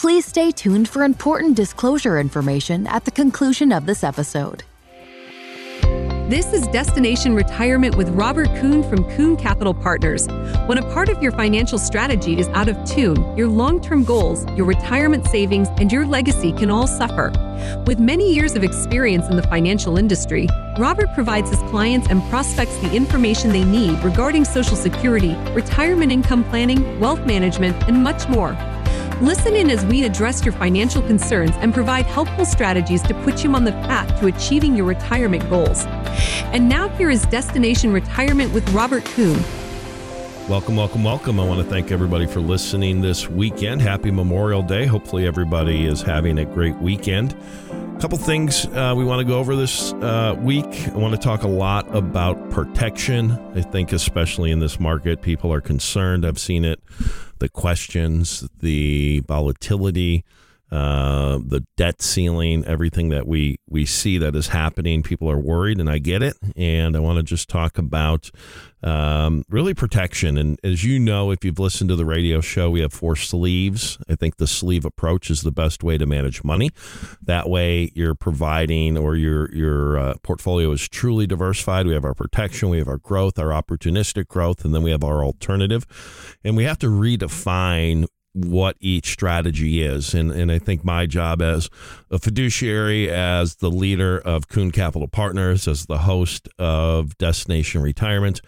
Please stay tuned for important disclosure information at the conclusion of this episode. This is Destination Retirement with Robert Kuhn from Kuhn Capital Partners. When a part of your financial strategy is out of tune, your long term goals, your retirement savings, and your legacy can all suffer. With many years of experience in the financial industry, Robert provides his clients and prospects the information they need regarding Social Security, retirement income planning, wealth management, and much more. Listen in as we address your financial concerns and provide helpful strategies to put you on the path to achieving your retirement goals. And now here is Destination Retirement with Robert Kuhn. Welcome, welcome, welcome. I want to thank everybody for listening this weekend. Happy Memorial Day. Hopefully, everybody is having a great weekend. A couple things uh, we want to go over this uh, week. I want to talk a lot about protection. I think, especially in this market, people are concerned. I've seen it the questions, the volatility, uh, the debt ceiling, everything that we we see that is happening. People are worried, and I get it. And I want to just talk about um, really protection. And as you know, if you've listened to the radio show, we have four sleeves. I think the sleeve approach is the best way to manage money. That way, you're providing or your your uh, portfolio is truly diversified. We have our protection, we have our growth, our opportunistic growth, and then we have our alternative. And we have to redefine what each strategy is. And, and I think my job as a fiduciary, as the leader of Kuhn Capital Partners, as the host of Destination Retirement,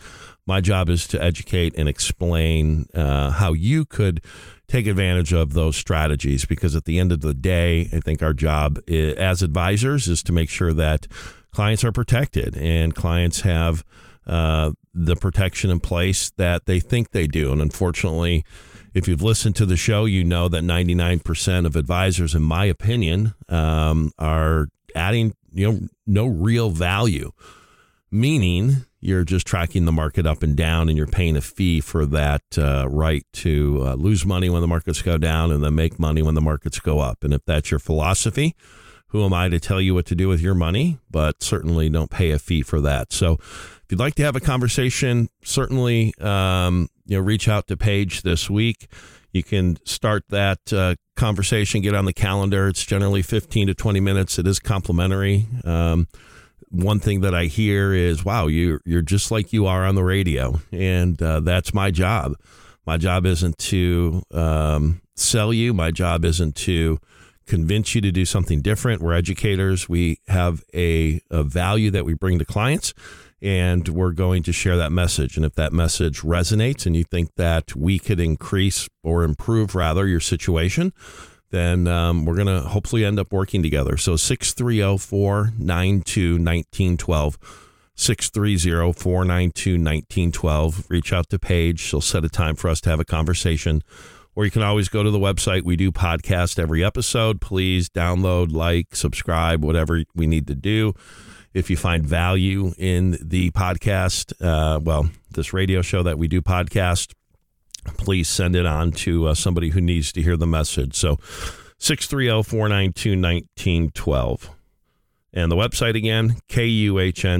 my job is to educate and explain uh, how you could take advantage of those strategies because at the end of the day, I think our job is, as advisors is to make sure that clients are protected and clients have uh, the protection in place that they think they do. And unfortunately, if you've listened to the show, you know that 99% of advisors, in my opinion, um, are adding you know no real value, meaning you're just tracking the market up and down, and you're paying a fee for that uh, right to uh, lose money when the markets go down and then make money when the markets go up. And if that's your philosophy, who am I to tell you what to do with your money? But certainly don't pay a fee for that. So if you'd like to have a conversation, certainly um, you know reach out to Paige this week. You can start that uh, conversation, get on the calendar. It's generally 15 to 20 minutes. It is complimentary. Um, one thing that I hear is, "Wow, you're you're just like you are on the radio," and uh, that's my job. My job isn't to um, sell you. My job isn't to convince you to do something different. We're educators. We have a, a value that we bring to clients, and we're going to share that message. And if that message resonates and you think that we could increase or improve, rather, your situation, then um, we're going to hopefully end up working together. So 630 492 1912. 630 492 1912. Reach out to Paige. She'll set a time for us to have a conversation. Or you can always go to the website. We do podcast every episode. Please download, like, subscribe, whatever we need to do. If you find value in the podcast, uh, well, this radio show that we do podcast, please send it on to uh, somebody who needs to hear the message. So 630 492 1912. And the website again, kuhncp.com.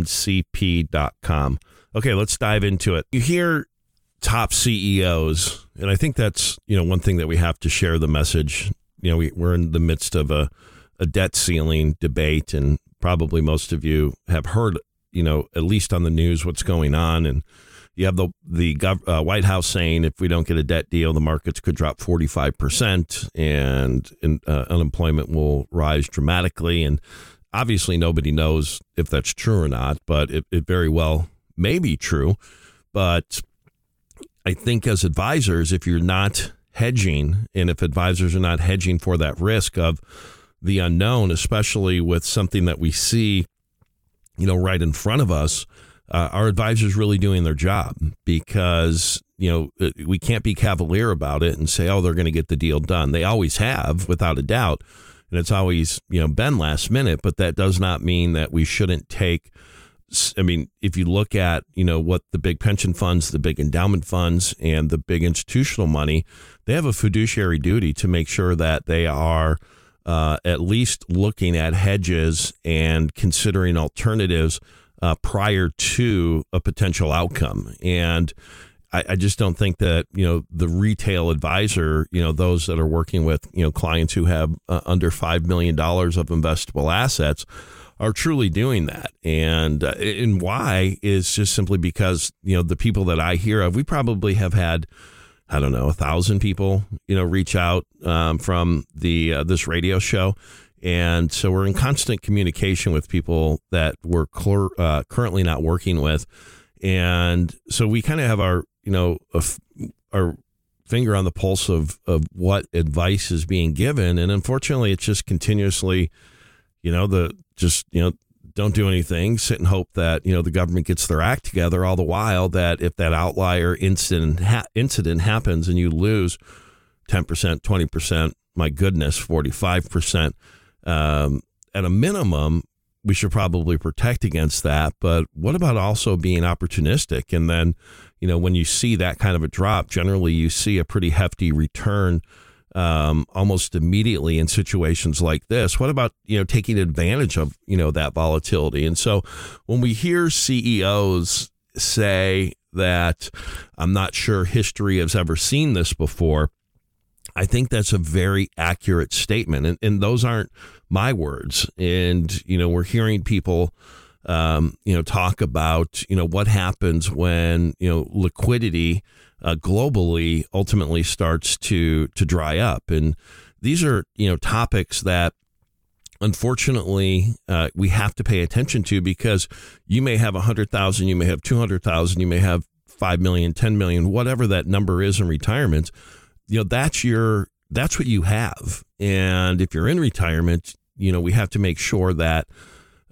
Okay, let's dive into it. You hear top CEOs, and I think that's, you know, one thing that we have to share the message. You know, we, we're in the midst of a, a debt ceiling debate, and probably most of you have heard, you know, at least on the news what's going on. And you have the the gov, uh, White House saying if we don't get a debt deal, the markets could drop 45% and, and uh, unemployment will rise dramatically. And obviously, nobody knows if that's true or not, but it, it very well may be true. But I think as advisors, if you're not hedging and if advisors are not hedging for that risk of the unknown, especially with something that we see, you know, right in front of us, uh, our advisors really doing their job because you know uh, we can't be cavalier about it and say, oh, they're going to get the deal done. They always have, without a doubt, and it's always you know been last minute. But that does not mean that we shouldn't take. I mean, if you look at you know what the big pension funds, the big endowment funds, and the big institutional money, they have a fiduciary duty to make sure that they are uh, at least looking at hedges and considering alternatives uh, prior to a potential outcome. And I, I, just don't think that you know the retail advisor, you know, those that are working with you know clients who have uh, under five million dollars of investable assets are truly doing that. And uh, and why is just simply because you know the people that I hear of, we probably have had. I don't know, a thousand people, you know, reach out um, from the uh, this radio show, and so we're in constant communication with people that we're uh, currently not working with, and so we kind of have our, you know, our finger on the pulse of of what advice is being given, and unfortunately, it's just continuously, you know, the just you know don't do anything, sit and hope that you know the government gets their act together. All the while that if that outlier incident ha- incident happens and you lose ten percent, twenty percent, my goodness, forty five percent, um, at a minimum, we should probably protect against that. But what about also being opportunistic? And then, you know, when you see that kind of a drop, generally you see a pretty hefty return um, almost immediately in situations like this. What about you know taking advantage of you know that volatility? And so when we hear CEOs say that I'm not sure history has ever seen this before, I think that's a very accurate statement, and, and those aren't my words. And you know we're hearing people. Um, you know, talk about you know what happens when you know liquidity uh, globally ultimately starts to to dry up. And these are you know topics that unfortunately uh, we have to pay attention to because you may have 100,000, you may have 200,000, you may have 5 million, 10 million, whatever that number is in retirement. You know, that's your that's what you have. And if you're in retirement, you know, we have to make sure that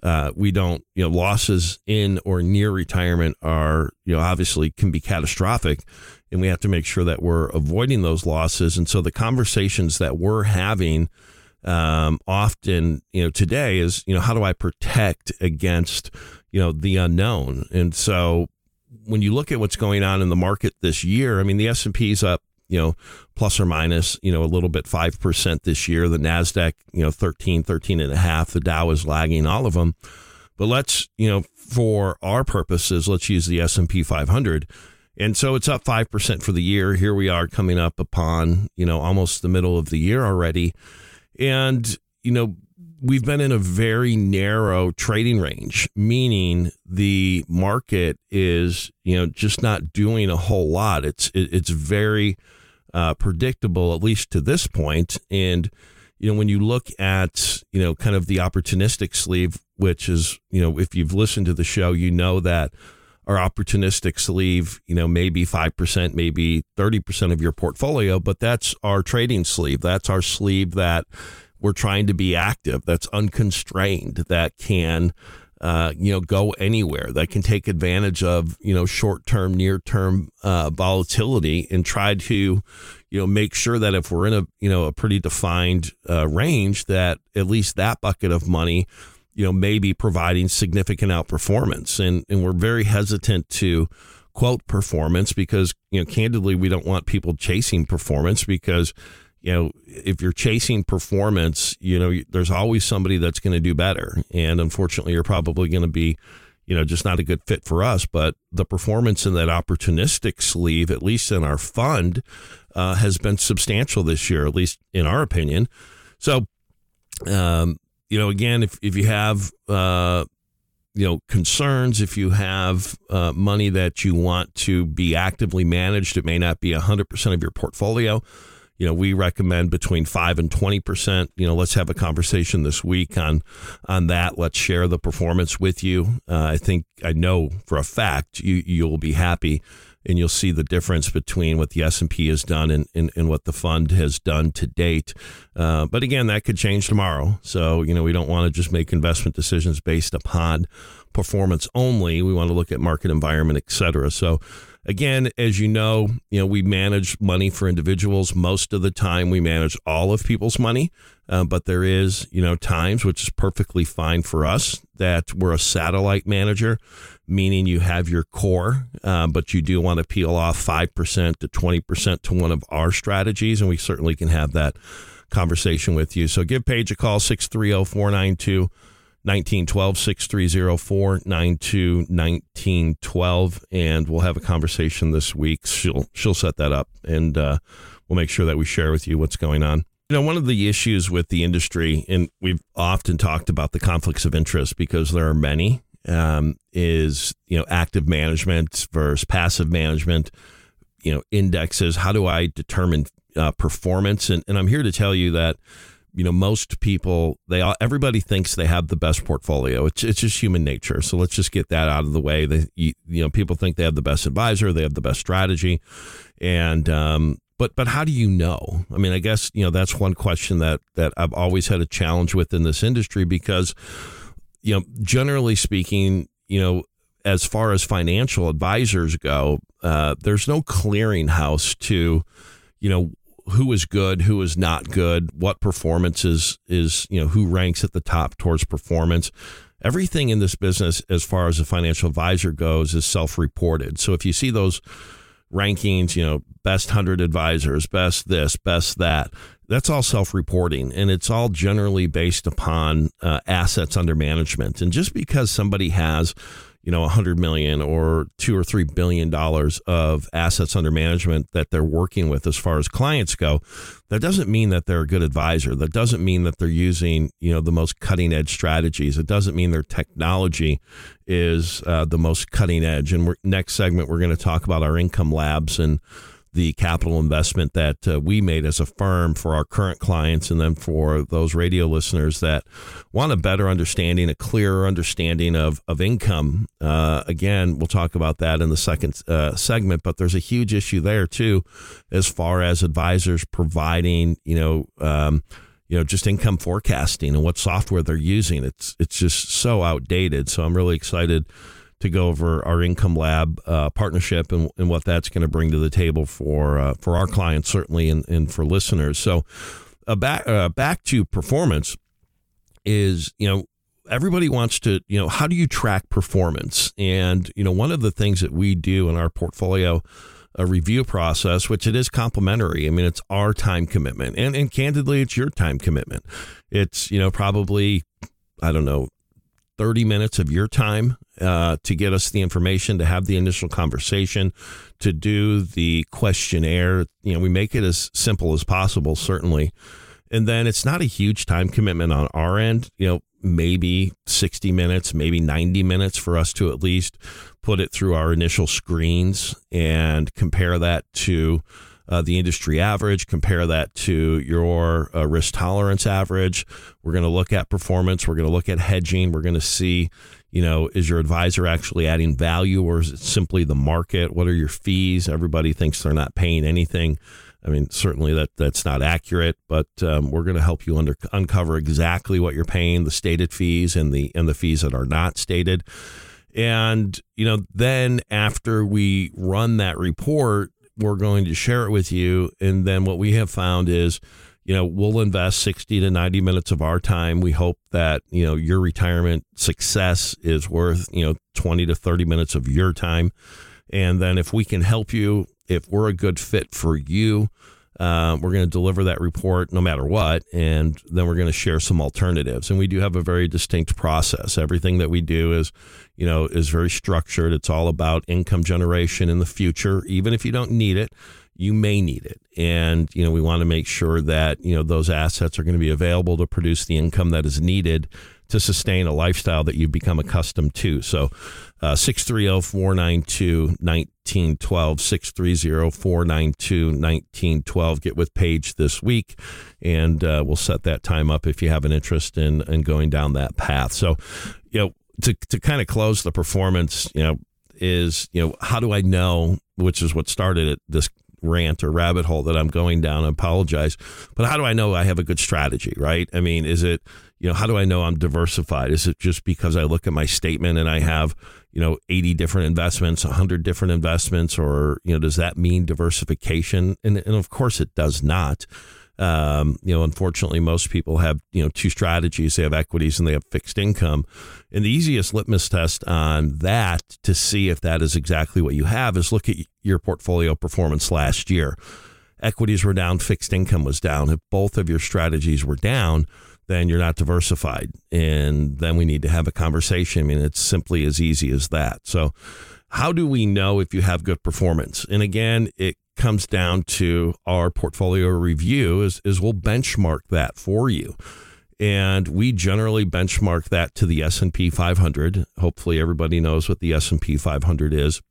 uh, we don't, you know, losses in or near retirement are, you know, obviously can be catastrophic and we have to make sure that we're avoiding those losses. And so the conversations that we're having um, often, you know, today is, you know, how do I protect against, you know, the unknown? And so when you look at what's going on in the market this year, I mean, the S and P is up, you know, plus or minus, you know, a little bit 5% this year. The NASDAQ, you know, 13, 13 and a half. The Dow is lagging all of them. But let's, you know, for our purposes, let's use the S&P 500 and so it's up 5% for the year. Here we are coming up upon, you know, almost the middle of the year already. And, you know, we've been in a very narrow trading range, meaning the market is, you know, just not doing a whole lot. It's it's very uh, predictable, at least to this point. And you know, when you look at you know, kind of the opportunistic sleeve, which is, you know, if you've listened to the show, you know that our opportunistic sleeve, you know, maybe 5%, maybe 30% of your portfolio, but that's our trading sleeve. That's our sleeve that we're trying to be active, that's unconstrained, that can, uh, you know, go anywhere, that can take advantage of, you know, short term, near term uh, volatility and try to, you know, make sure that if we're in a, you know, a pretty defined uh, range, that at least that bucket of money you know, maybe providing significant outperformance. And, and we're very hesitant to quote performance because, you know, candidly, we don't want people chasing performance because, you know, if you're chasing performance, you know, there's always somebody that's going to do better. And unfortunately, you're probably going to be, you know, just not a good fit for us. But the performance in that opportunistic sleeve, at least in our fund, uh, has been substantial this year, at least in our opinion. So, um, you know, again, if, if you have, uh, you know, concerns, if you have uh, money that you want to be actively managed, it may not be 100% of your portfolio. You know, we recommend between 5 and 20%. You know, let's have a conversation this week on on that. Let's share the performance with you. Uh, I think I know for a fact you you'll be happy and you'll see the difference between what the S&P has done and, and, and what the fund has done to date. Uh, but again, that could change tomorrow. So, you know, we don't want to just make investment decisions based upon performance only. We want to look at market environment, et cetera. So, again, as you know, you know, we manage money for individuals. Most of the time, we manage all of people's money. Uh, but there is, you know, times which is perfectly fine for us that we're a satellite manager meaning you have your core, uh, but you do want to peel off 5% to 20% to one of our strategies. And we certainly can have that conversation with you. So give Paige a call, 630 492 1912 630 492 1912 and we'll have a conversation this week. She'll she'll set that up. And uh, we'll make sure that we share with you what's going on. You know one of the issues with the industry and we've often talked about the conflicts of interest because there are many um, is you know active management versus passive management you know indexes. How do i determine uh, performance? And, and i'm here to tell you that you know most people they all, everybody thinks they have the best portfolio. It's, it's just human nature. So let's just get that out of the way. They you, you know people think they have the best advisor they have the best strategy. And um, but but how do you know? I mean i guess you know that's one question that that i've always had a challenge with in this industry because you know generally speaking you know as far as financial advisors go uh, there's no clearinghouse to you know who is good, who is not good, what performance is, is you know, who ranks at the top towards performance. Everything in this business, as far as a financial advisor goes, is self reported. So if you see those rankings, you know, best 100 advisors, best this, best that, that's all self reporting. And it's all generally based upon uh, assets under management. And just because somebody has, you know, a hundred million or two or three billion dollars of assets under management that they're working with as far as clients go, that doesn't mean that they're a good advisor. That doesn't mean that they're using, you know, the most cutting edge strategies. It doesn't mean their technology is uh, the most cutting edge. And next segment, we're going to talk about our income labs and the capital investment that uh, we made as a firm for our current clients and then for those radio listeners that want a better understanding, a clearer understanding of, of income. Uh, again, we'll talk about that in the second uh, segment, but there's a huge issue there too, as far as advisors providing, you know, um, you know, just income forecasting and what software they're using. It's it's just so outdated. So I'm really excited to go over our Income Lab uh, partnership and, and what that's going to bring to the table for uh, for our clients, certainly, and, and for listeners. So, uh, back uh, back to performance is you know everybody wants to you know how do you track performance and you know one of the things that we do in our portfolio a review process, which it is complimentary. I mean, it's our time commitment, and and candidly, it's your time commitment. It's you know probably I don't know 30 minutes of your time uh, to get us the information, to have the initial conversation, to do the questionnaire. You know, we make it as simple as possible, certainly. And then it's not a huge time commitment on our end. You know, maybe 60 minutes, maybe 90 minutes for us to at least put it through our initial screens and compare that to uh, the industry average, compare that to your uh, risk tolerance average. We're going to look at performance. We're going to look at hedging. We're going to see, you know, is your advisor actually adding value or is it simply the market? What are your fees? Everybody thinks they're not paying anything. I mean, certainly that that's not accurate, but um, we're going to help you under, uncover exactly what you're paying, the stated fees and the and the fees that are not stated. And you know, then after we run that report, we're going to share it with you. And then what we have found is, you know, we'll invest 60 to 90 minutes of our time. We hope that, you know, your retirement success is worth, you know, 20 to 30 minutes of your time. And then if we can help you, if we're a good fit for you, uh, we're going to deliver that report no matter what, and then we're going to share some alternatives. And we do have a very distinct process. Everything that we do is, you know, is very structured. It's all about income generation in the future. Even if you don't need it, you may need it. And, you know, we want to make sure that, you know, those assets are going to be available to produce the income that is needed to sustain a lifestyle that you've become accustomed to. So, uh, 630 492 1912, 630 492 1912. Get with Paige this week, and uh, we'll set that time up if you have an interest in, in going down that path. So, you know, to, to kind of close the performance, you know, is, you know, how do I know, which is what started it, this rant or rabbit hole that I'm going down. I apologize. But how do I know I have a good strategy, right? I mean, is it, you know, how do I know I'm diversified? Is it just because I look at my statement and I have, you know, 80 different investments, 100 different investments, or, you know, does that mean diversification? And, and of course it does not. Um, you know, unfortunately, most people have you know two strategies. They have equities and they have fixed income. And the easiest litmus test on that to see if that is exactly what you have is look at your portfolio performance last year. Equities were down, fixed income was down. If both of your strategies were down, then you're not diversified. And then we need to have a conversation. I mean, it's simply as easy as that. So, how do we know if you have good performance? And again, it comes down to our portfolio review is, is we'll benchmark that for you. And we generally benchmark that to the S&P 500 hopefully everybody knows what the S&P 500 is.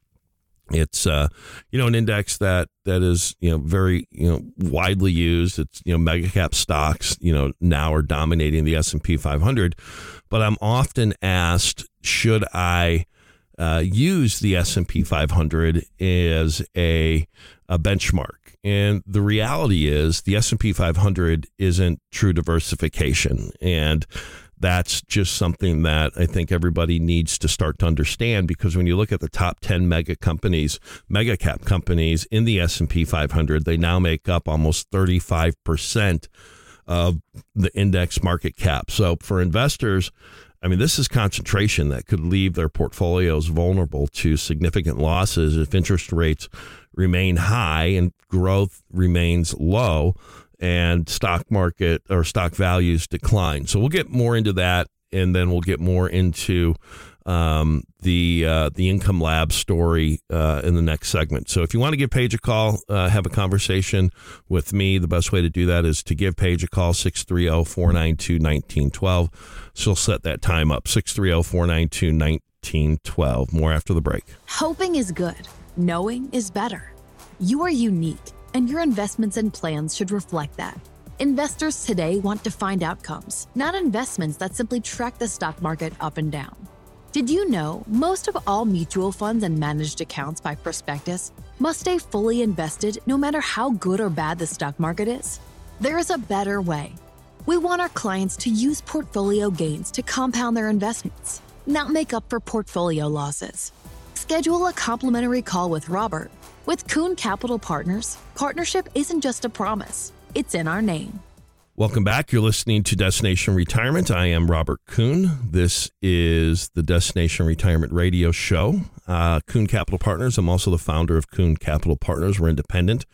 It's uh, you know an index that that is you know very you know widely used. It's you know mega cap stocks you know now are dominating the S&P 500 but I'm often asked should I uh, use the S&P 500 as a, a benchmark. And the reality is the S&P 500 isn't true diversification. And that's just something that I think everybody needs to start to understand because when you look at the top 10 mega companies, mega cap companies in the S&P 500, they now make up almost 35% of the index market cap. So for investors, I mean, this is concentration that could leave their portfolios vulnerable to significant losses if interest rates remain high and growth remains low and stock market or stock values decline. So we'll get more into that and then we'll get more into um, the uh, the Income Lab story uh, in the next segment. So if you want to give Paige a call, uh, have a conversation with me, the best way to do that is to give Paige a call, 630-492-1912. She'll set that time up, 630-492-1912. More after the break. Hoping is good. Knowing is better. You are unique, and your investments and plans should reflect that. Investors today want defined outcomes, not investments that simply track the stock market up and down. Did you know most of all mutual funds and managed accounts by prospectus must stay fully invested no matter how good or bad the stock market is? There is a better way. We want our clients to use portfolio gains to compound their investments, not make up for portfolio losses. Schedule a complimentary call with Robert. With Kuhn Capital Partners, partnership isn't just a promise, it's in our name. Welcome back. You're listening to Destination Retirement. I am Robert Kuhn. This is the Destination Retirement Radio Show. Uh, Kuhn Capital Partners. I'm also the founder of Kuhn Capital Partners. We're independent.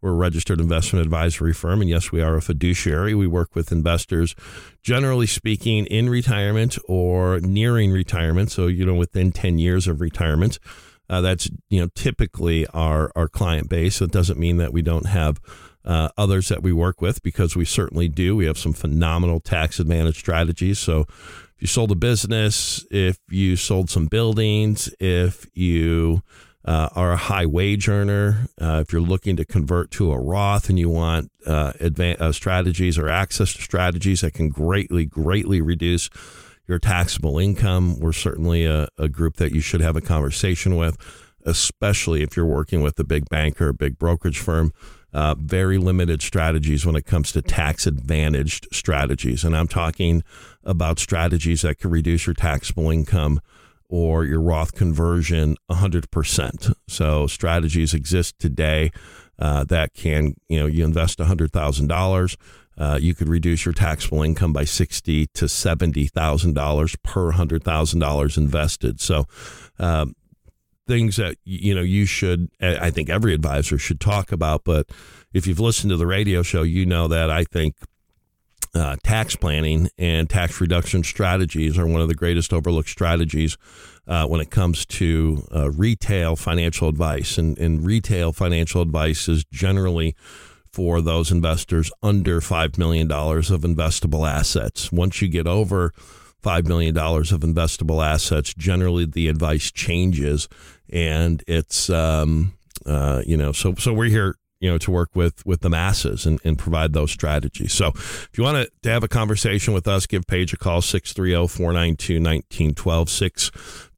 We're a registered investment advisory firm. And yes, we are a fiduciary. We work with investors, generally speaking, in retirement or nearing retirement. So, you know, within 10 years of retirement. Uh, that's, you know, typically our, our client base. So it doesn't mean that we don't have uh, others that we work with because we certainly do. We have some phenomenal tax advantage strategies. So if you sold a business, if you sold some buildings, if you uh, are a high wage earner, uh, if you're looking to convert to a Roth and you want uh, advanced uh, strategies or access to strategies that can greatly, greatly reduce your taxable income, we're certainly a, a group that you should have a conversation with, especially if you're working with a big bank or a big brokerage firm uh, very limited strategies when it comes to tax advantaged strategies. And I'm talking about strategies that can reduce your taxable income or your Roth conversion 100%. So strategies exist today uh, that can, you know, you invest $100,000. Uh, you could reduce your taxable income by sixty to seventy thousand dollars per hundred thousand dollars invested. So, um, things that you know you should I think every advisor should talk about but if you've listened to the radio show you know that I think uh, tax planning and tax reduction strategies are one of the greatest overlooked strategies uh, when it comes to uh, retail financial advice and, and retail financial advice is generally for those investors under $5 million of investable assets once you get over $5 million of investable assets, generally the advice changes. And it's, um, uh, you know, so, so we're here, you know, to work with, with the masses and, and provide those strategies. So if you want to, to have a conversation with us, give Paige a call, 630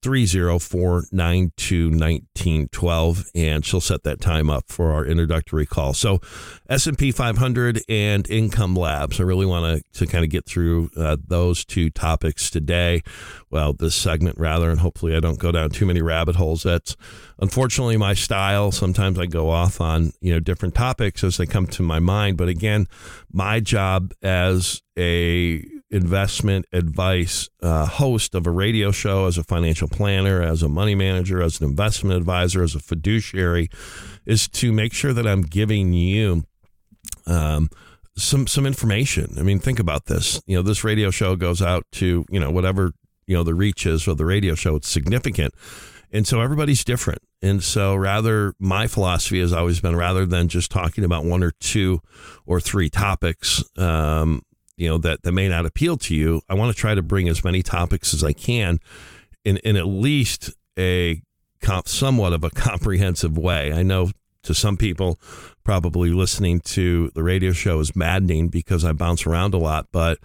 492 1912, 304-922-1912 and she'll set that time up for our introductory call. So S&P 500 and Income Labs. I really want to to kind of get through uh, those two topics today. Well, this segment rather and hopefully I don't go down too many rabbit holes. That's unfortunately my style. Sometimes I go off on, you know, different topics as they come to my mind, but again, my job as a investment advice uh, host of a radio show, as a financial planner, as a money manager, as an investment advisor, as a fiduciary, is to make sure that I'm giving you um, some some information. I mean, think about this. You know, this radio show goes out to you know whatever you know the reach is of the radio show. It's significant, and so everybody's different. And so, rather, my philosophy has always been rather than just talking about one or two or three topics, um, you know, that that may not appeal to you. I want to try to bring as many topics as I can, in in at least a comp, somewhat of a comprehensive way. I know to some people, probably listening to the radio show is maddening because I bounce around a lot. But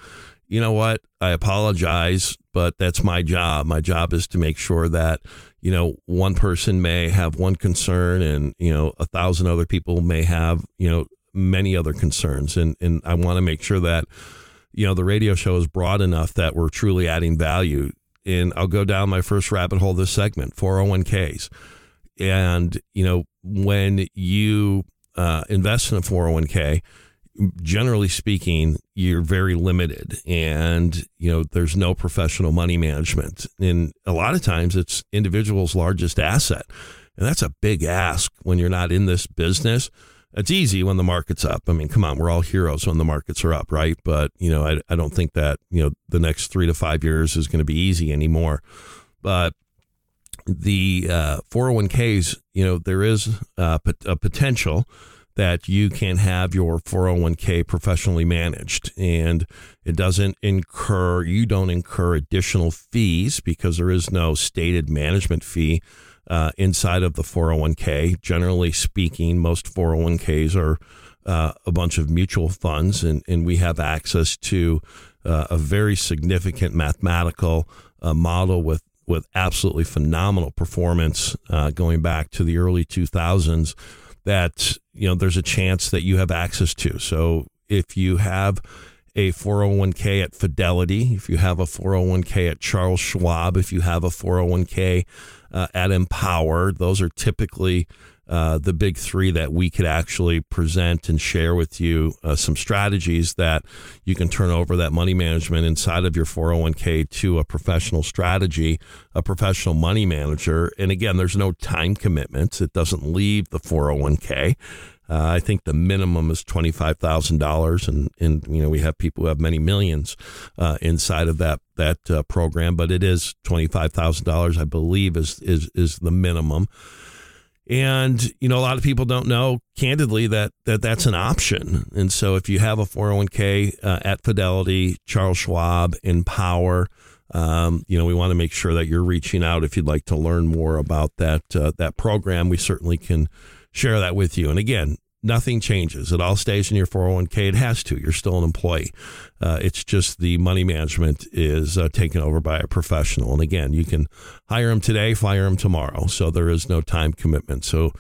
you know what? I apologize, but that's my job. My job is to make sure that, you know, one person may have one concern and, you know, a thousand other people may have, you know, many other concerns. And, and I want to make sure that, you know, the radio show is broad enough that we're truly adding value. And I'll go down my first rabbit hole this segment 401ks. And, you know, when you uh, invest in a 401k, generally speaking, you're very limited and, you know, there's no professional money management. And a lot of times it's individual's largest asset. And that's a big ask when you're not in this business. It's easy when the market's up. I mean, come on, we're all heroes when the markets are up, right? But, you know, I, I don't think that, you know, the next three to five years is going to be easy anymore. But the uh, 401ks, you know, there is uh, a potential that you can have your 401k professionally managed and it doesn't incur, you don't incur additional fees because there is no stated management fee uh, inside of the 401k. Generally speaking, most 401ks are uh, a bunch of mutual funds, and, and we have access to uh, a very significant mathematical uh, model with with absolutely phenomenal performance uh, going back to the early 2000s that you know there's a chance that you have access to. So if you have a 401k at Fidelity, if you have a 401k at Charles Schwab, if you have a 401k uh, at Empower, those are typically uh, the big three that we could actually present and share with you uh, some strategies that you can turn over that money management inside of your 401k to a professional strategy, a professional money manager. And again, there's no time commitments. It doesn't leave the 401k. Uh, I think the minimum is twenty five thousand dollars, and and you know we have people who have many millions uh, inside of that that uh, program, but it is twenty five thousand dollars, I believe, is is is the minimum. And you know, a lot of people don't know candidly that that that's an option. And so, if you have a 401k uh, at Fidelity, Charles Schwab, Empower, um, you know, we want to make sure that you're reaching out if you'd like to learn more about that uh, that program. We certainly can share that with you. And again, nothing changes. It all stays in your 401k. It has to. You're still an employee. Uh, it's just the money management is uh, taken over by a professional. And again, you can hire them today, fire them tomorrow. So there is no time commitment. So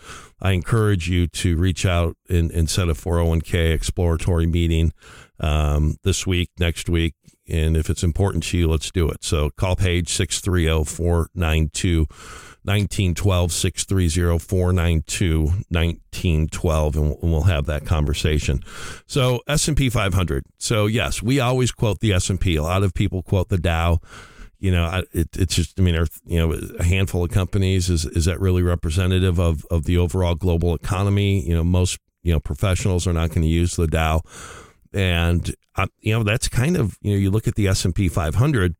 I encourage you to reach out and, and set a 401k exploratory meeting um, this week, next week. And if it's important to you, let's do it. So call Paige 630 492 1912 630 492 1912 and we'll have that conversation. So S&P 500. So yes, we always quote the S&P. A lot of people quote the Dow. You know, it, it's just I mean, you know, a handful of companies is is that really representative of of the overall global economy? You know, most you know professionals are not going to use the Dow. And uh, you know, that's kind of, you know, you look at the S&P 500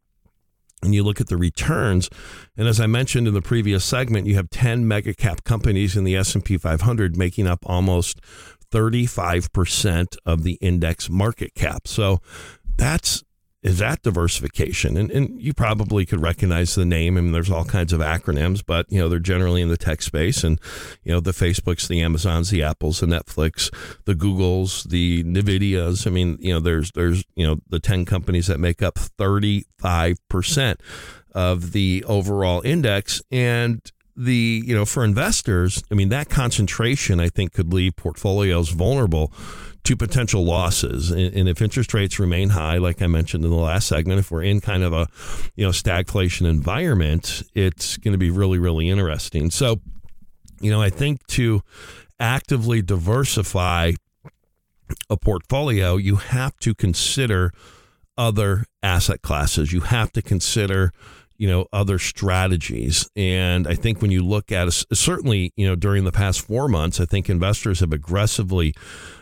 and you look at the returns and as i mentioned in the previous segment you have 10 mega cap companies in the s&p 500 making up almost 35% of the index market cap. So that's is that diversification? And, and you probably could recognize the name. I mean there's all kinds of acronyms but you know they're generally in the tech space. And you know the facebooks the amazons the apples the netflix the googles the nvidias. I mean you know there's there's you know the 10 companies that make up 35% of the overall index. And the you know for investors i mean that concentration i think could leave portfolios vulnerable to potential losses. And, and, if interest rates remain high, like I mentioned in the last segment, if we're in kind of a you know stagflation environment, it's going to be really really interesting. So, you know, I think to actively diversify a portfolio, you have to consider other asset classes. You have to consider you know other strategies and i think when you look at certainly you know during the past four months i think investors have aggressively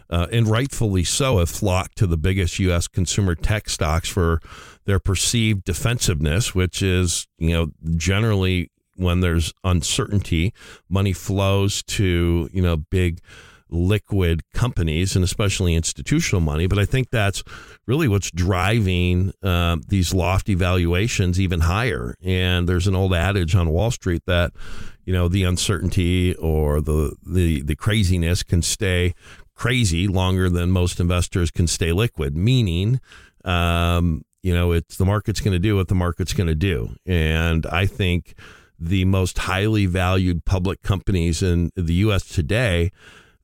uh, and rightfully so have flocked to the biggest us consumer tech stocks for their perceived defensiveness which is you know generally when there's uncertainty money flows to you know big liquid companies and especially institutional money. But I think that's really what's driving uh, these lofty valuations even higher. And there's an old adage on Wall Street that you know the uncertainty or the the the craziness can stay crazy longer than most investors can stay liquid. Meaning. Um, you know, it's the market's going to do what the market's going to do. And I think the most highly valued public companies in the U.S. today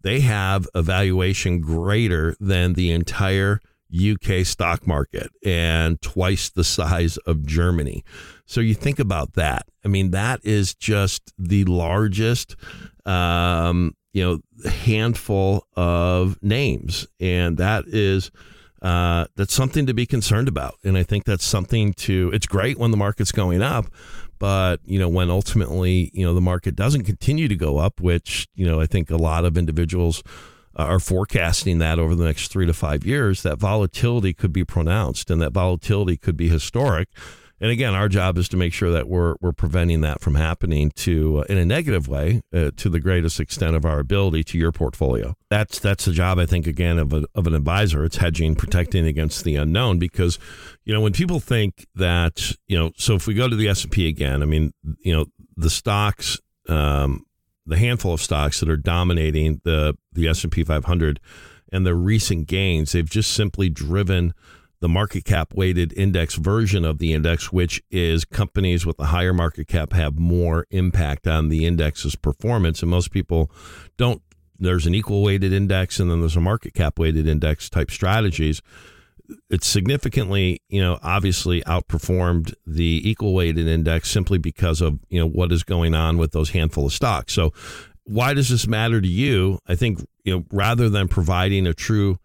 they have a valuation greater than the entire UK stock market and twice the size of Germany. So you think about that. I mean, that is just the largest, um, you know, handful of names, and that is. Uh, that's something to be concerned about, and I think that's something to. It's great when the market's going up, but, you know, when ultimately, you know, the market doesn't continue to go up, which, you know, I think a lot of individuals are forecasting that over the next three to five years, that volatility could be pronounced and that volatility could be historic. And again, our job is to make sure that we're we're preventing that from happening to uh, in a negative way uh, to the greatest extent of our ability to your portfolio. That's that's the job I think again of a, of an advisor. It's hedging, protecting against the unknown because you know when people think that you know so if we go to the S and P again, I mean you know the stocks. Um, the handful of stocks that are dominating the the S and P 500 and the recent gains, they've just simply driven the market cap weighted index version of the index, which is companies with a higher market cap have more impact on the index's performance. And most people don't, there's an equal weighted index and then there's a market cap weighted index type strategies. It's significantly, you know, obviously outperformed the equal weighted index simply because of, you know, what is going on with those handful of stocks. So, why does this matter to you? I think, you know, rather than providing a true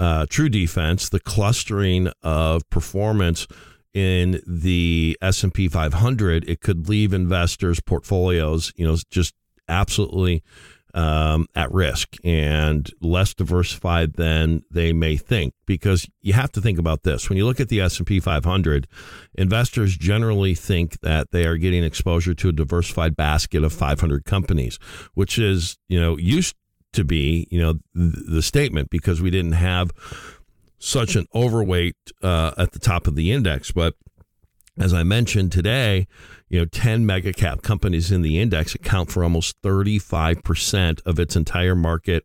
uh, true defense, the clustering of performance in the S&P 500, it could leave investors' portfolios, you know, just absolutely um, at risk and less diversified than they may think. Because you have to think about this: when you look at the S&P 500, investors generally think that they are getting exposure to a diversified basket of 500 companies, which is, you know, used to be, you know, the statement because we didn't have such an overweight uh, at the top of the index. But as I mentioned today, you know, 10 mega cap companies in the index account for almost 35% of its entire market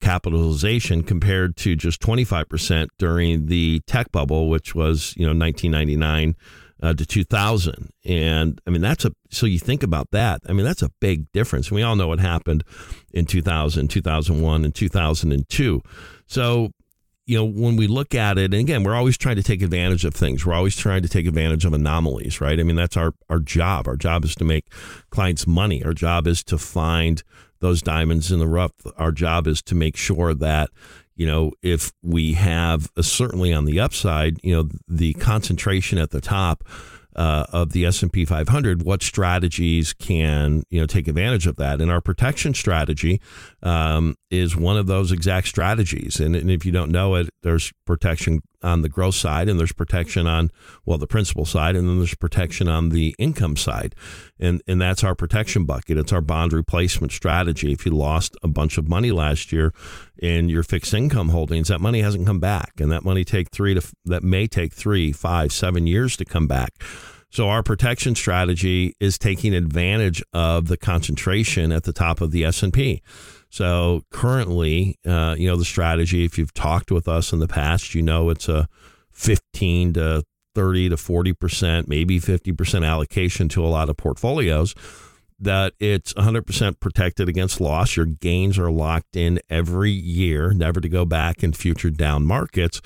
capitalization compared to just 25% during the tech bubble, which was, you know, 1999 uh, to 2000. And I mean, that's a, so you think about that. I mean, that's a big difference. We all know what happened in 2000, 2001, and 2002. So, you know, when we look at it, and again, we're always trying to take advantage of things. We're always trying to take advantage of anomalies, right? I mean, that's our, our job. Our job is to make clients money. Our job is to find those diamonds in the rough. Our job is to make sure that, you know, if we have a, certainly on the upside, you know, the concentration at the top uh, of the S&P 500, what strategies can you know take advantage of that? And our protection strategy um, is one of those exact strategies. And, and, if you don't know it, there's protection on the growth side, and there's protection on well the principal side, and then there's protection on the income side, and and that's our protection bucket. It's our bond replacement strategy. If you lost a bunch of money last year in your fixed income holdings, that money hasn't come back, and that money take three to that may take three, five, seven years to come back. So our protection strategy is taking advantage of the concentration at the top of the S and P. So currently, uh, you know, the strategy, if you've talked with us in the past, you know it's a 15 to 30 to 40%, maybe 50% allocation to a lot of portfolios, that it's 100% protected against loss. Your gains are locked in every year, never to go back in future down markets.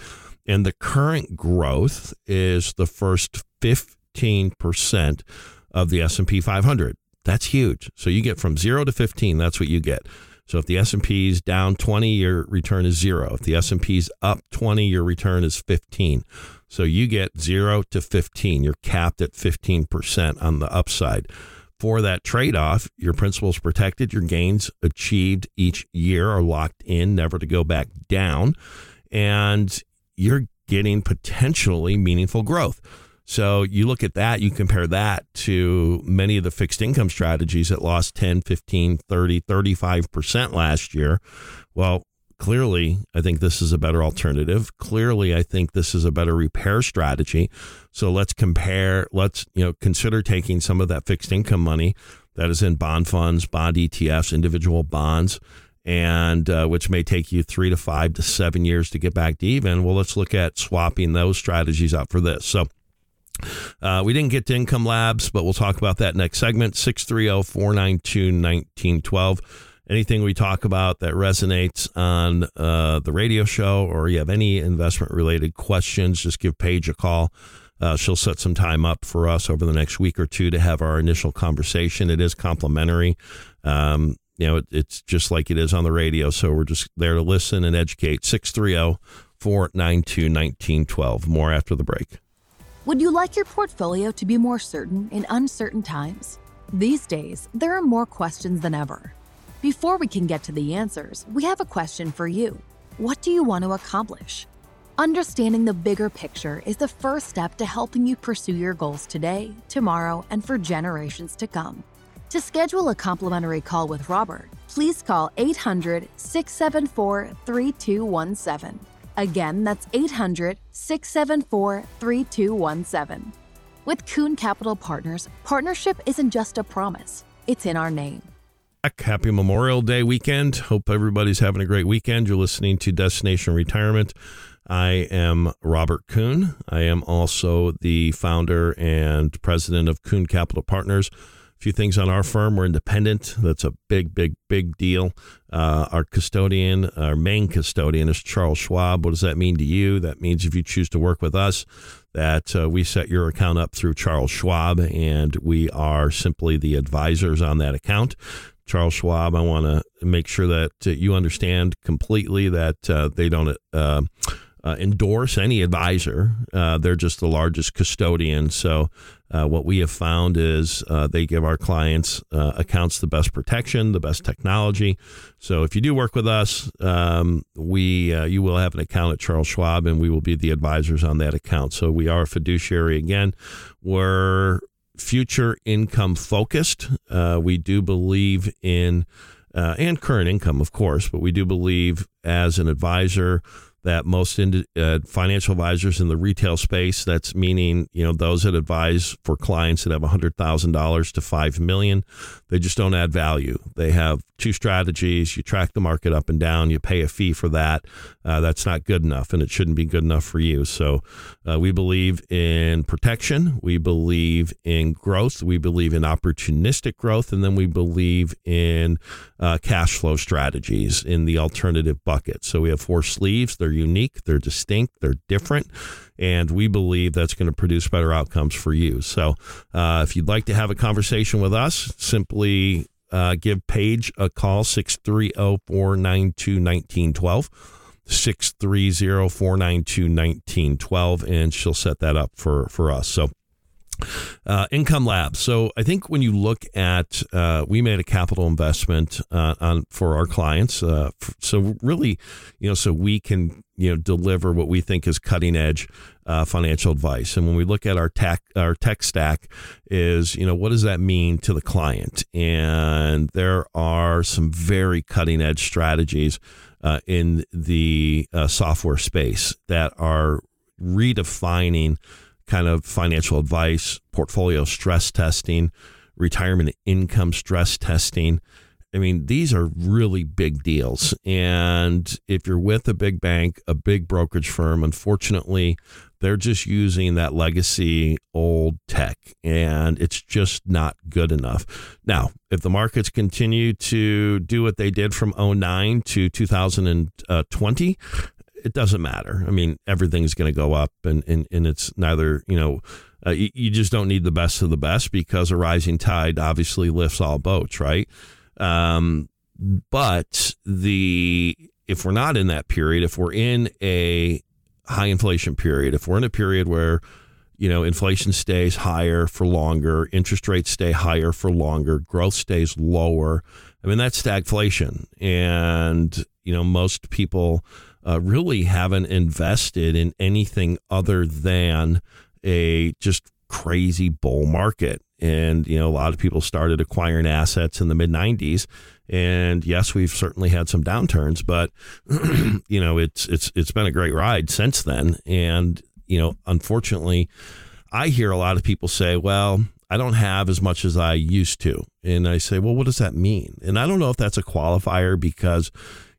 And the current growth is the first 15% of the S&P 500. That's huge. So you get from 0 to 15, that's what you get. So if the S&P is down 20, your return is 0. If the S&P is up 20, your return is 15. So you get zero to 15. You're capped at 15% on the upside. For that trade off, your principal is protected, your gains achieved each year are locked in, never to go back down. And you're getting potentially meaningful growth. So you look at that, you compare that to many of the fixed income strategies that lost 10, 15, 30, 35% last year. Well, clearly, I think this is a better alternative. Clearly, I think this is a better repair strategy. So let's compare, let's, you know, consider taking some of that fixed income money that is in bond funds, bond ETFs, individual bonds, and uh, which may take you three to five to seven years to get back to even. Well, let's look at swapping those strategies out for this. So, uh, we didn't get to income labs, but we'll talk about that next segment 630 492 1912 anything we talk about that resonates on uh, the radio show or you have any investment related questions, just give Paige a call. Uh, she'll set some time up for us over the next week or two to have our initial conversation. It is complimentary. Um, you know, it, it's just like it is on the radio. So we're just there to listen and educate. 630 492 1912. More after the break. Would you like your portfolio to be more certain in uncertain times? These days, there are more questions than ever. Before we can get to the answers, we have a question for you. What do you want to accomplish? Understanding the bigger picture is the first step to helping you pursue your goals today, tomorrow, and for generations to come. To schedule a complimentary call with Robert, please call 800 674 3217. Again, that's 800 674 3217. With Kuhn Capital Partners, partnership isn't just a promise, it's in our name. Happy Memorial Day weekend. Hope everybody's having a great weekend. You're listening to Destination Retirement. I am Robert Kuhn. I am also the founder and president of Kuhn Capital Partners. Few things on our firm. We're independent. That's a big, big, big deal. Uh, our custodian, our main custodian is Charles Schwab. What does that mean to you? That means if you choose to work with us, that uh, we set your account up through Charles Schwab, and we are simply the advisors on that account. Charles Schwab. I want to make sure that uh, you understand completely that uh, they don't uh, uh endorse any advisor. Uh, they're just the largest custodian. So, uh, what we have found is they give our clients accounts the best protection, the best technology. So, if you do work with us, um, we you will have an account at Charles Schwab, and we will be the advisors on that account. So, we are a fiduciary again. We're future income focused. Uh, we do believe in, uh, and current income, of course, but we do believe as an advisor that most in, uh, financial advisors in the retail space, that's meaning, you know, those that advise for clients that have $100,000 to 5 million, they just don't add value. They have two strategies. You track the market up and down, you pay a fee for that. Uh, that's not good enough and it shouldn't be good enough for you. So uh, we believe in protection. We believe in growth. We believe in opportunistic growth. And then we believe in uh, cash flow strategies in the alternative bucket. So we have four sleeves. They're unique, they're distinct, they're different. And we believe that's going to produce better outcomes for you. So uh, if you'd like to have a conversation with us, simply uh, give Paige a call, 630 492 1912. 630 492 1912, and she'll set that up for, for us. So, uh, Income Lab. So I think when you look at, uh, we made a capital investment uh, on for our clients. Uh, so really, you know, so we can you know deliver what we think is cutting edge uh, financial advice. And when we look at our tech our tech stack, is you know what does that mean to the client? And there are some very cutting edge strategies uh, in the software space that are redefining kind of financial advice, portfolio stress testing, retirement income stress testing. I mean, these are really big deals. And if you're with a big bank, a big brokerage firm, unfortunately, they're just using that legacy old tech and it's just not good enough. Now, if the markets continue to do what they did from 09 to 2020, uh, it doesn't matter. I mean, everything's going to go up, and, and, and it's neither, you know, uh, you, you, just don't need the best of the best because a rising tide obviously lifts all boats, right? Um, but the if we're not in that period, if we're in a high inflation period, if we're in a period where you know inflation stays higher for longer, interest rates stay higher for longer, growth stays lower, I mean that's stagflation, and you know most people uh, really haven't invested in anything other than a just crazy bull market. And, you know, a lot of people started acquiring assets in the mid 90s. And yes, we've certainly had some downturns, but, you know, it's, it's, it's been a great ride since then. And, you know, unfortunately, I hear a lot of people say, well, I don't have as much as I used to. And I say, well, what does that mean? And I don't know if that's a qualifier because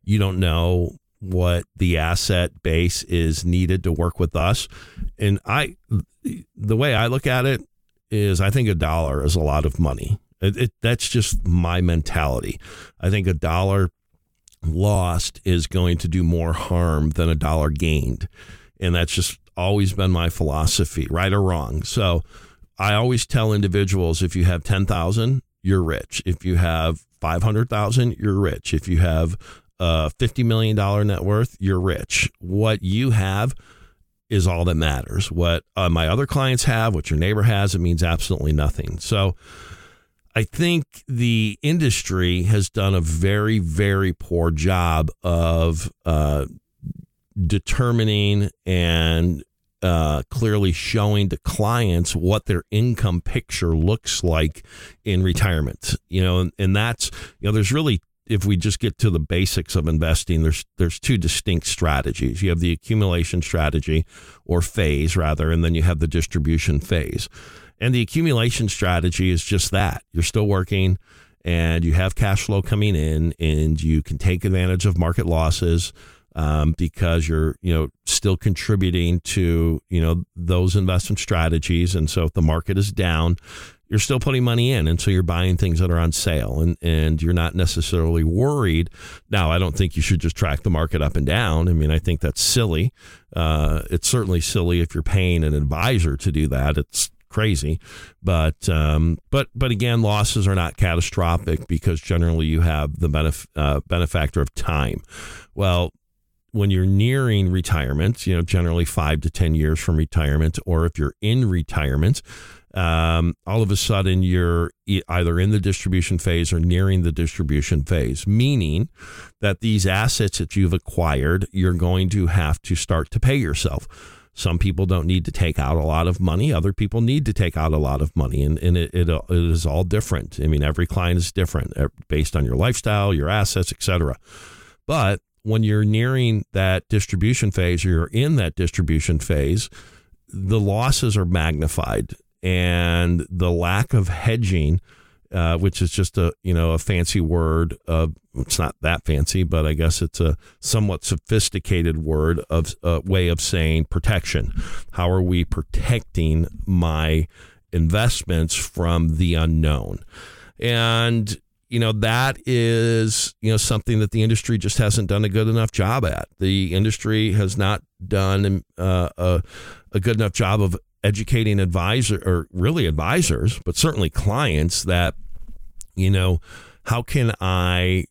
you don't know what the asset base is needed to work with us. And I, the way I look at it is, I think a dollar is a lot of money. It, it, that's just my mentality. I think a dollar lost is going to do more harm than a dollar gained. And that's just always been my philosophy, right or wrong. So I always tell individuals if you have 10,000, you're rich. If you have 500,000, you're rich. If you have a $50 million net worth, you're rich. What you have is all that matters. What uh, my other clients have, what your neighbor has, it means absolutely nothing. So I think the industry has done a very, very poor job of uh, determining and uh, clearly showing to clients what their income picture looks like in retirement. You know, and, and that's you know, there's really if we just get to the basics of investing, there's there's two distinct strategies. You have the accumulation strategy or phase rather, and then you have the distribution phase. And the accumulation strategy is just that. You're still working and you have cash flow coming in and you can take advantage of market losses um, because you're you know still contributing to you know those investment strategies and so if the market is down you're still putting money in and so you're buying things that are on sale and and you're not necessarily worried. Now i don't think you should just track the market up and down. I mean i think that's silly. Uh, it's certainly silly if you're paying an advisor to do that. It's crazy. But um, but but again losses are not catastrophic because generally you have the benef- uh, benefactor of time. Well when you're nearing retirement, you know, generally five to 10 years from retirement, or if you're in retirement, um, all of a sudden you're either in the distribution phase or nearing the distribution phase, meaning that these assets that you've acquired, you're going to have to start to pay yourself. Some people don't need to take out a lot of money. Other people need to take out a lot of money, and, and it, it, it is all different. I mean, every client is different uh, based on your lifestyle, your assets, etc. But when you're nearing that distribution phase or you're in that distribution phase, the losses are magnified and the lack of hedging, uh, which is just a you know a fancy word of it's not that fancy, but I guess it's a somewhat sophisticated word of a way of saying protection. How are we protecting my investments from the unknown? And you know that is you know something that the industry just hasn't done a good enough job at. The industry has not done uh, a, a good enough job of educating advisor or really advisors, but certainly clients that, you know, how can I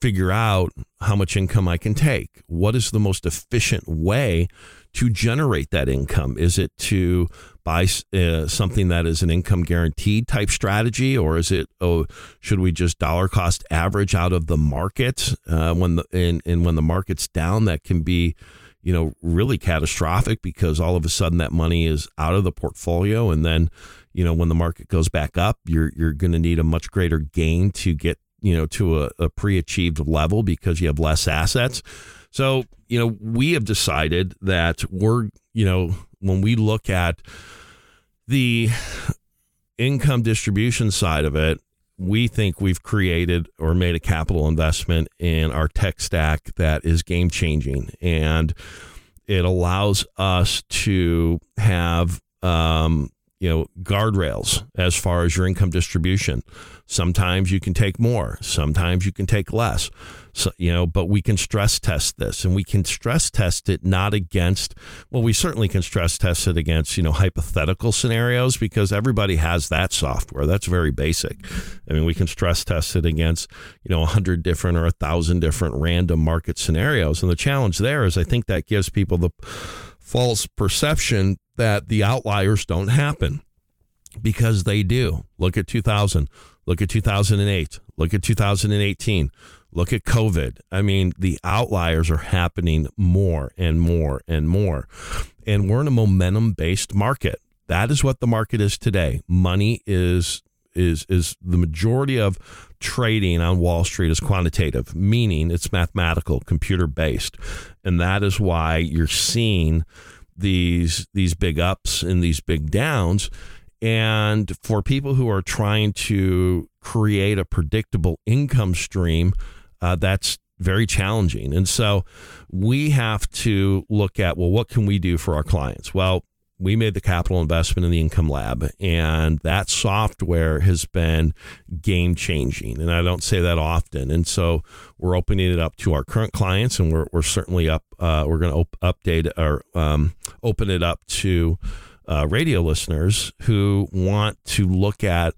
figure out how much income I can take? What is the most efficient way to generate that income? Is it to buy uh, something that is an income guaranteed type strategy, or is it oh should we just dollar cost average out of the market uh, when the and, and when the market's down? That can be you know, really catastrophic because all of a sudden that money is out of the portfolio. And then, you know, when the market goes back up, you're, you're going to need a much greater gain to get, you know, to a, a pre achieved level because you have less assets. So, you know, we have decided that we're, you know, when we look at the income distribution side of it, we think we've created or made a capital investment in our tech stack that is game changing. And it allows us to have um, you know guardrails as far as your income distribution. Sometimes you can take more sometimes you can take less. So, you know but we can stress test this and we can stress test it not against well we certainly can stress test it against you know hypothetical scenarios because everybody has that software. That's very basic. I mean we can stress test it against you know a hundred different or a thousand different random market scenarios and the challenge there is i think that gives people the false perception that the outliers don't happen because they do. Look at 2000, look at 2008, look at 2018, look at COVID. I mean, the outliers are happening more and more and more. And we're in a momentum based market. That is what the market is today. Money is is is the majority of trading on Wall Street is quantitative, meaning it's mathematical, computer based. And that is why you're seeing these these big ups and these big downs. And for people who are trying to create a predictable income stream, uh, that's very challenging. And so we have to look at well, what can we do for our clients? Well, we made the capital investment in the income lab and that software has been game changing and i don't say that often. And so we're opening it up to our current clients and we're, we're certainly up uh, we're going to op- update or um, open it up to uh, radio listeners who want to look at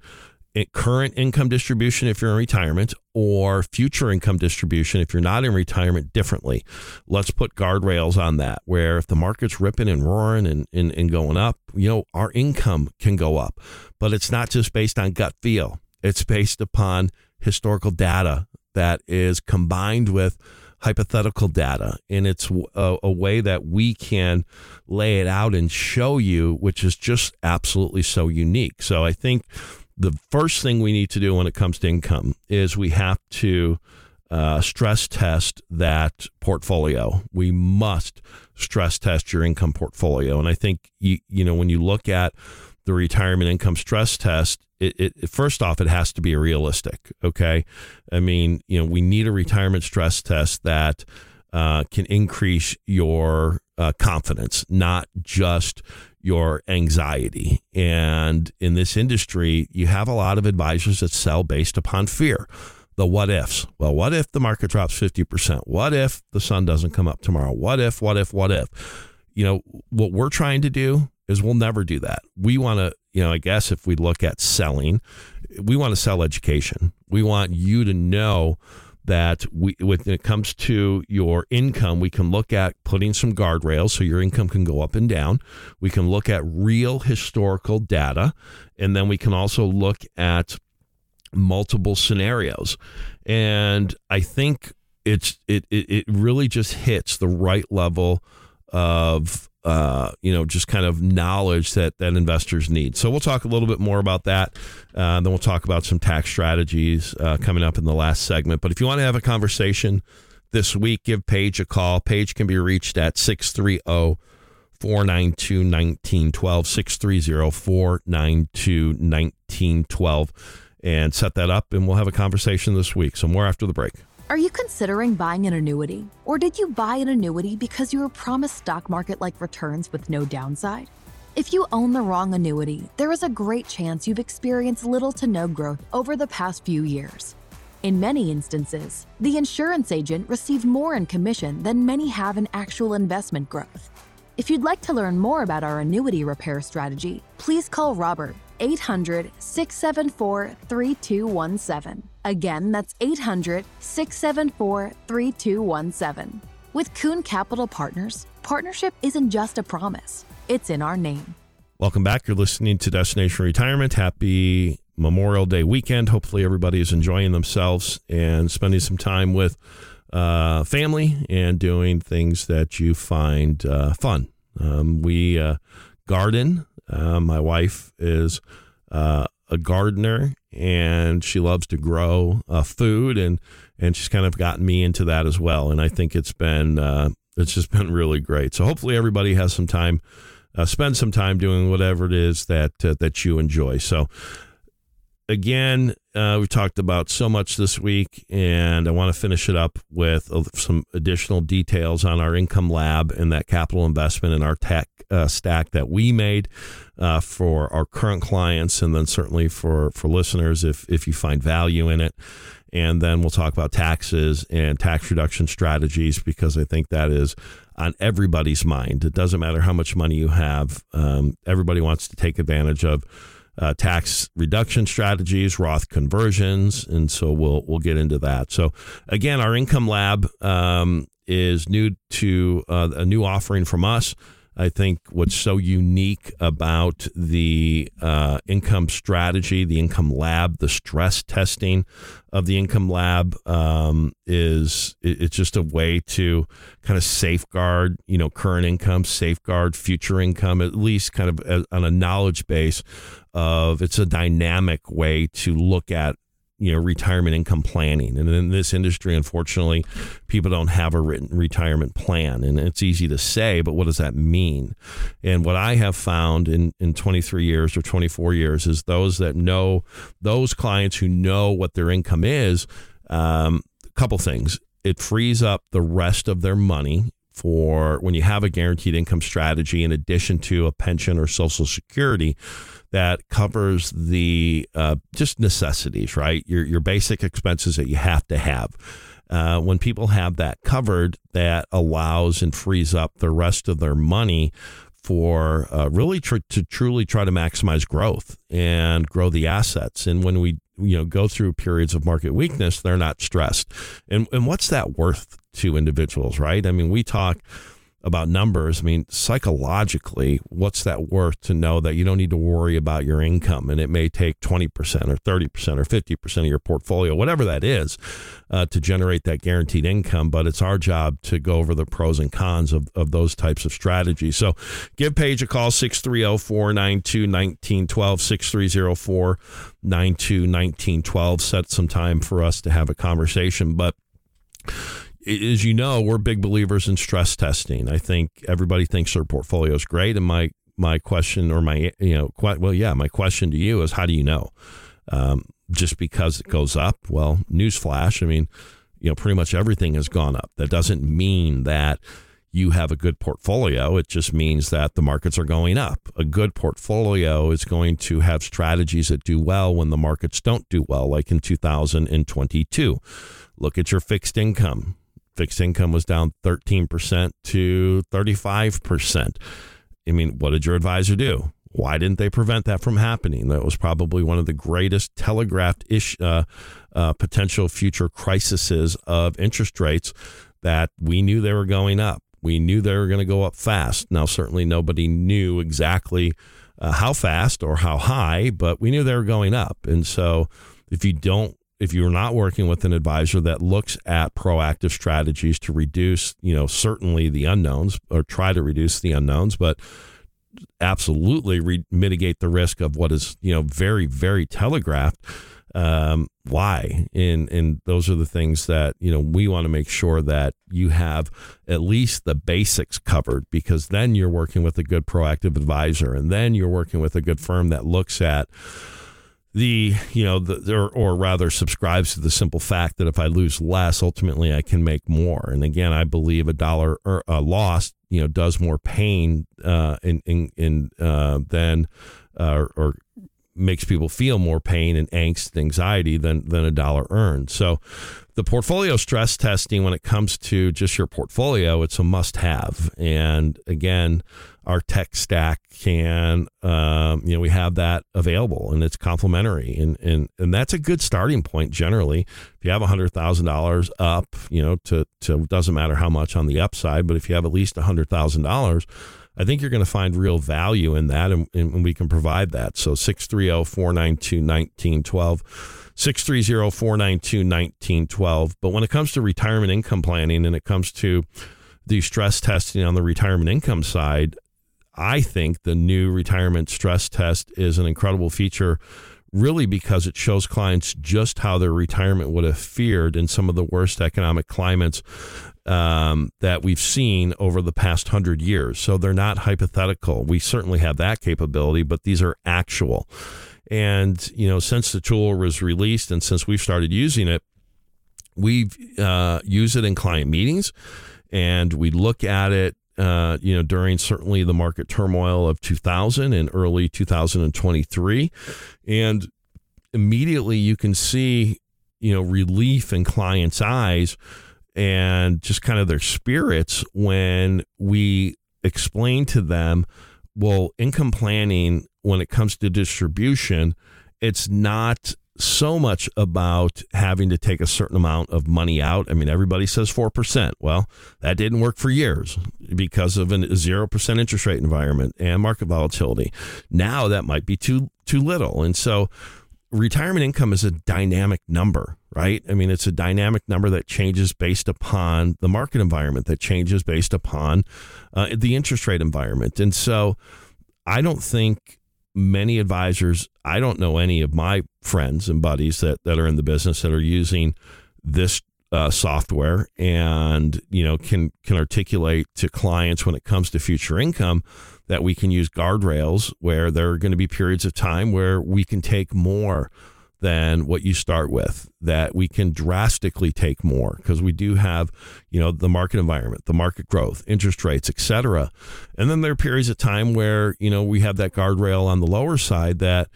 current income distribution if you're in retirement or future income distribution if you're not in retirement differently. Let's put guardrails on that where if the market's ripping and roaring and, and, and going up, you know, our income can go up. But it's not just based on gut feel, it's based upon historical data that is combined with hypothetical data. And it's a, a, way that we can lay it out and show you, which is just absolutely so unique. So I think the first thing we need to do when it comes to income is we have to uh, stress test that portfolio. We must stress test your income portfolio. And I think, you, you know, when you look at the retirement income stress test, it, it, first off, it has to be realistic. Okay. I mean, you know, we need a retirement stress test that uh, can increase your uh, confidence, not just your anxiety. And in this industry, you have a lot of advisors that sell based upon fear. The what ifs. Well, what if the market drops 50%? What if the sun doesn't come up tomorrow? What if, what if, what if? You know, what we're trying to do is we'll never do that. We want to, you know, I guess if we look at selling, we want to sell education. We want you to know that we, when it comes to your income, we can look at putting some guardrails so your income can go up and down. We can look at real historical data, and then we can also look at multiple scenarios. And I think it's it it, it really just hits the right level of uh, you know, just kind of knowledge that that investors need. So we'll talk a little bit more about that. Uh, then we'll talk about some tax strategies uh, coming up in the last segment. But if you want to have a conversation this week, give Paige a call. Paige can be reached at 630 492 1912, 630 492 1912, and set that up, and we'll have a conversation this week. So more after the break. Are you considering buying an annuity? Or did you buy an annuity because you were promised stock market like returns with no downside? If you own the wrong annuity, there is a great chance you've experienced little to no growth over the past few years. In many instances, the insurance agent received more in commission than many have in actual investment growth. If you'd like to learn more about our annuity repair strategy, please call Robert 800 674 3217. Again, that's 800 674 3217. With Kuhn Capital Partners, partnership isn't just a promise, it's in our name. Welcome back. You're listening to Destination Retirement. Happy Memorial Day weekend. Hopefully, everybody is enjoying themselves and spending some time with uh, family and doing things that you find uh, fun. Um, we uh, garden uh, my wife is uh, a gardener and she loves to grow uh, food and and she's kind of gotten me into that as well. And I think it's been uh, it's just been really great. So hopefully everybody has some time, uh, spend some time doing whatever it is that uh, that you enjoy. So again, uh, we've talked about so much this week, and I want to finish it up with uh, some additional details on our income lab and that capital investment in our tech uh, stack that we made uh, for our current clients, and then certainly for for listeners if if you find value in it. And then we'll talk about taxes and tax reduction strategies because I think that is on everybody's mind. It doesn't matter how much money you have; um, everybody wants to take advantage of uh, tax reduction strategies, Roth conversions, and so we'll we'll get into that. So again, our income lab um, is new to uh, a new offering from us. I think what's so unique about the uh, income strategy, the income lab, the stress testing of the income lab um, is it's just a way to kind of safeguard, you know, current income, safeguard future income, at least kind of on a knowledge base of it's a dynamic way to look at you know retirement income planning. And in this industry unfortunately people don't have a written retirement plan. And it's easy to say but what does that mean? And what i have found in in 23 years or 24 years is those that know those clients who know what their income is um, a couple things. It frees up the rest of their money for when you have a guaranteed income strategy in addition to a pension or social security that covers the uh, just necessities, right? Your your basic expenses that you have to have. Uh, when people have that covered, that allows and frees up the rest of their money for uh, really tr- to truly try to maximize growth and grow the assets. And when we you know go through periods of market weakness, they're not stressed. And and what's that worth to individuals, right? I mean, we talk about numbers, I mean, psychologically, what's that worth to know that you don't need to worry about your income and it may take 20% or 30% or 50% of your portfolio, whatever that is, uh, to generate that guaranteed income. But it's our job to go over the pros and cons of, of those types of strategies. So give Paige a call, 630 492 1912, 630 492 1912. Set some time for us to have a conversation. But as you know, we're big believers in stress testing. I think everybody thinks their portfolio is great, and my my question or my you know quite well yeah my question to you is how do you know? Um, just because it goes up? Well newsflash i mean you know pretty much everything has gone up. That doesn't mean that you have a good portfolio. It just means that the markets are going up. A good portfolio is going to have strategies that do well when the markets don't do well like in 2022 look at your fixed income Fixed income was down 13% to 35%. I mean, what did your advisor do? Why didn't they prevent that from happening? That was probably one of the greatest telegraphed ish, uh, uh, potential future crises of interest rates that we knew they were going up. We knew they were going to go up fast. Now, certainly nobody knew exactly uh, how fast or how high, but we knew they were going up. And so if you don't if you're not working with an advisor that looks at proactive strategies to reduce, you know, certainly the unknowns or try to reduce the unknowns, but absolutely re- mitigate the risk of what is, you know, very, very telegraphed. Um, why? And and those are the things that you know we want to make sure that you have at least the basics covered because then you're working with a good proactive advisor, and then you're working with a good firm that looks at the you know the or, or rather subscribes to the simple fact that if I lose less, ultimately I can make more. And again, I believe a dollar or a loss you know does more pain uh, in in, in uh, than uh, or makes people feel more pain and angst, and anxiety than than a dollar earned. So the portfolio stress testing when it comes to just your portfolio, it's a must have. And again, our tech stack can, um, you know, we have that available and it's complimentary And, and, and that's a good starting point generally. If you have $100,000 up, you know, to, to, doesn't matter how much on the upside, but if you have at least $100,000, I think you're going to find real value in that and, and we can provide that. So 630 492 1912. 630 492 1912. But when it comes to retirement income planning and it comes to the stress testing on the retirement income side, I think the new retirement stress test is an incredible feature, really because it shows clients just how their retirement would have fared in some of the worst economic climates um, that we've seen over the past hundred years. So they're not hypothetical. We certainly have that capability, but these are actual. And, you know, since the tool was released and since we've started using it, we've uh, it in client meetings and we look at it uh, you know, during certainly the market turmoil of 2000 and early 2023. And immediately you can see, you know, relief in clients' eyes and just kind of their spirits when we explain to them, well, income planning, when it comes to distribution, it's not so much about having to take a certain amount of money out. I mean, everybody says 4%. Well, that didn't work for years because of a 0% interest rate environment and market volatility. Now that might be too too little. And so retirement income is a dynamic number, right? I mean, it's a dynamic number that changes based upon the market environment, that changes based upon uh, the interest rate environment. And so I don't think many advisors, I don't know any of my friends and buddies that, that are in the business that are using this uh, software and you know can can articulate to clients when it comes to future income that we can use guardrails where there are going to be periods of time where we can take more than what you start with that we can drastically take more because we do have you know the market environment the market growth interest rates etc and then there are periods of time where you know we have that guardrail on the lower side that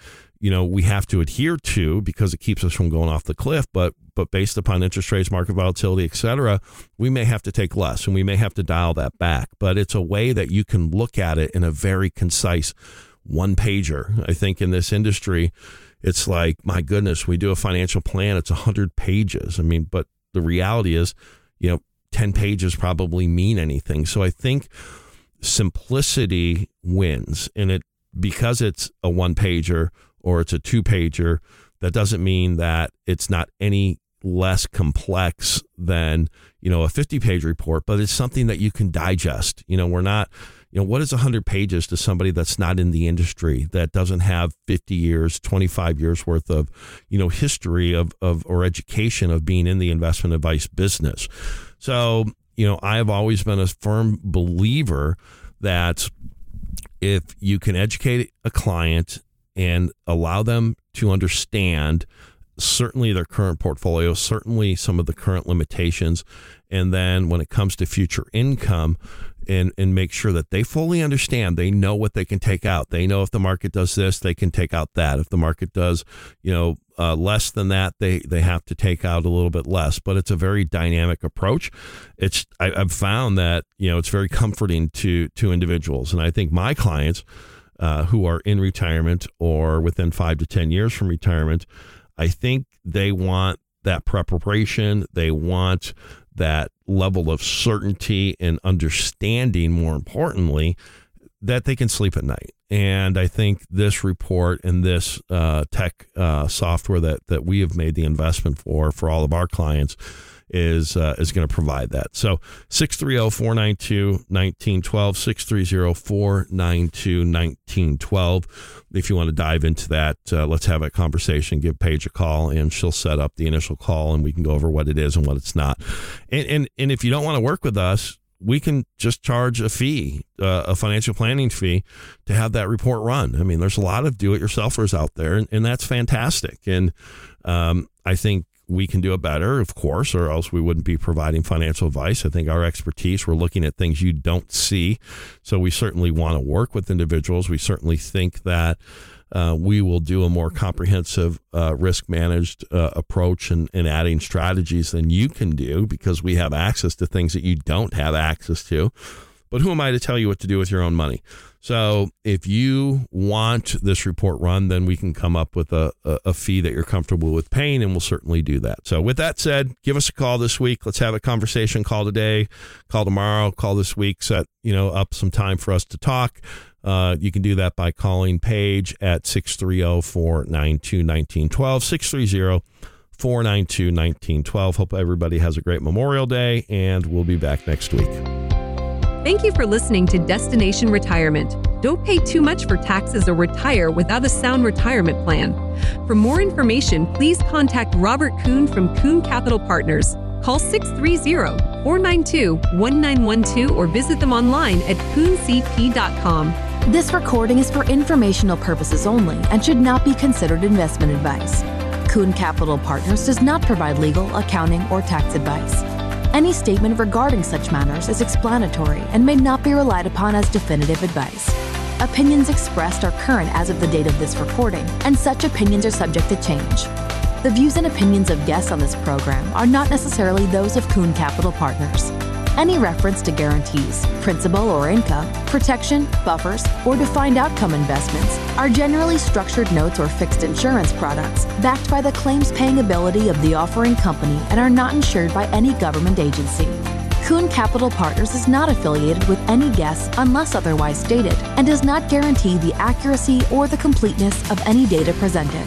you know we have to adhere to because it keeps us from going off the cliff. But but based upon interest rates market volatility et cetera we may have to take less and we may have to dial that back. But it's a way that you can look at it in a very concise one pager i think in this industry it's like my goodness we do a financial plan it's 100 pages i mean but the reality is you know 10 pages probably mean anything so i think simplicity wins and it because it's a one pager or it's a two pager, that doesn't mean that it's not any less complex than, you know, a 50 page report, but it's something that you can digest. You know, we're not, you know, what is 100 pages to somebody that's not in the industry, that doesn't have 50 years, 25 years worth of, you know, history of, of or education of being in the investment advice business. So, you know, I have always been a firm believer that if you can educate a client and allow them to understand certainly their current portfolio, certainly some of the current limitations, and then when it comes to future income, and and make sure that they fully understand they know what they can take out. They know if the market does this they can take out that. If the market does you know uh, less than that they they have to take out a little bit less. But it's a very dynamic approach. It's I, i've found that you know it's very comforting to to individuals. And i think my clients uh, who are in retirement or within five to 10 years from retirement, I think they want that preparation. They want that level of certainty and understanding, more importantly, that they can sleep at night. And I think this report and this uh, tech uh, software that, that we have made the investment for, for all of our clients, is uh, is going to provide that. So 630-492-1912, 630-492-1912. If you want to dive into that, uh, let's have a conversation. Give Paige a call, and she'll set up the initial call, and we can go over what it is and what it's not. And and, and if you don't want to work with us, we can just charge a fee, uh, a financial planning fee, to have that report run. I mean, there's a lot of do-it-yourselfers out there, and, and that's fantastic. And um, I think we can do it better, of course, or else we wouldn't be providing financial advice. I think our expertise, we're looking at things you don't see. So we certainly want to work with individuals. We certainly think that uh, we will do a more comprehensive uh, risk managed uh, approach and, and adding strategies than you can do because we have access to things that you don't have access to. But who am I to tell you what to do with your own money? So if you want this report run, then we can come up with a, a, a, fee that you're comfortable with paying, and we'll certainly do that. So with that said, give us a call this week. Let's have a conversation. Call today, call tomorrow, call this week. Set you know up some time for us to talk. Uh, you can do that by calling Paige at 630-492-1912, 630 492 1912. Hope everybody has a great Memorial Day, and we'll be back next week. Thank you for listening to Destination Retirement. Don't pay too much for taxes or retire without a sound retirement plan. For more information, please contact Robert Kuhn from Kuhn Capital Partners. Call 630 492 1912 or visit them online at kuhncp.com. This recording is for informational purposes only and should not be considered investment advice. Kuhn Capital Partners does not provide legal, accounting, or tax advice. Any statement regarding such matters is explanatory and may not be relied upon as definitive advice. Opinions expressed are current as of the date of this recording, and such opinions are subject to change. The views and opinions of guests on this program are not necessarily those of Kuhn Capital Partners. Any reference to guarantees, principal or income, protection, buffers, or defined outcome investments are generally structured notes or fixed insurance products backed by the claims paying ability of the offering company and are not insured by any government agency. Kuhn Capital Partners is not affiliated with any guests unless otherwise stated and does not guarantee the accuracy or the completeness of any data presented.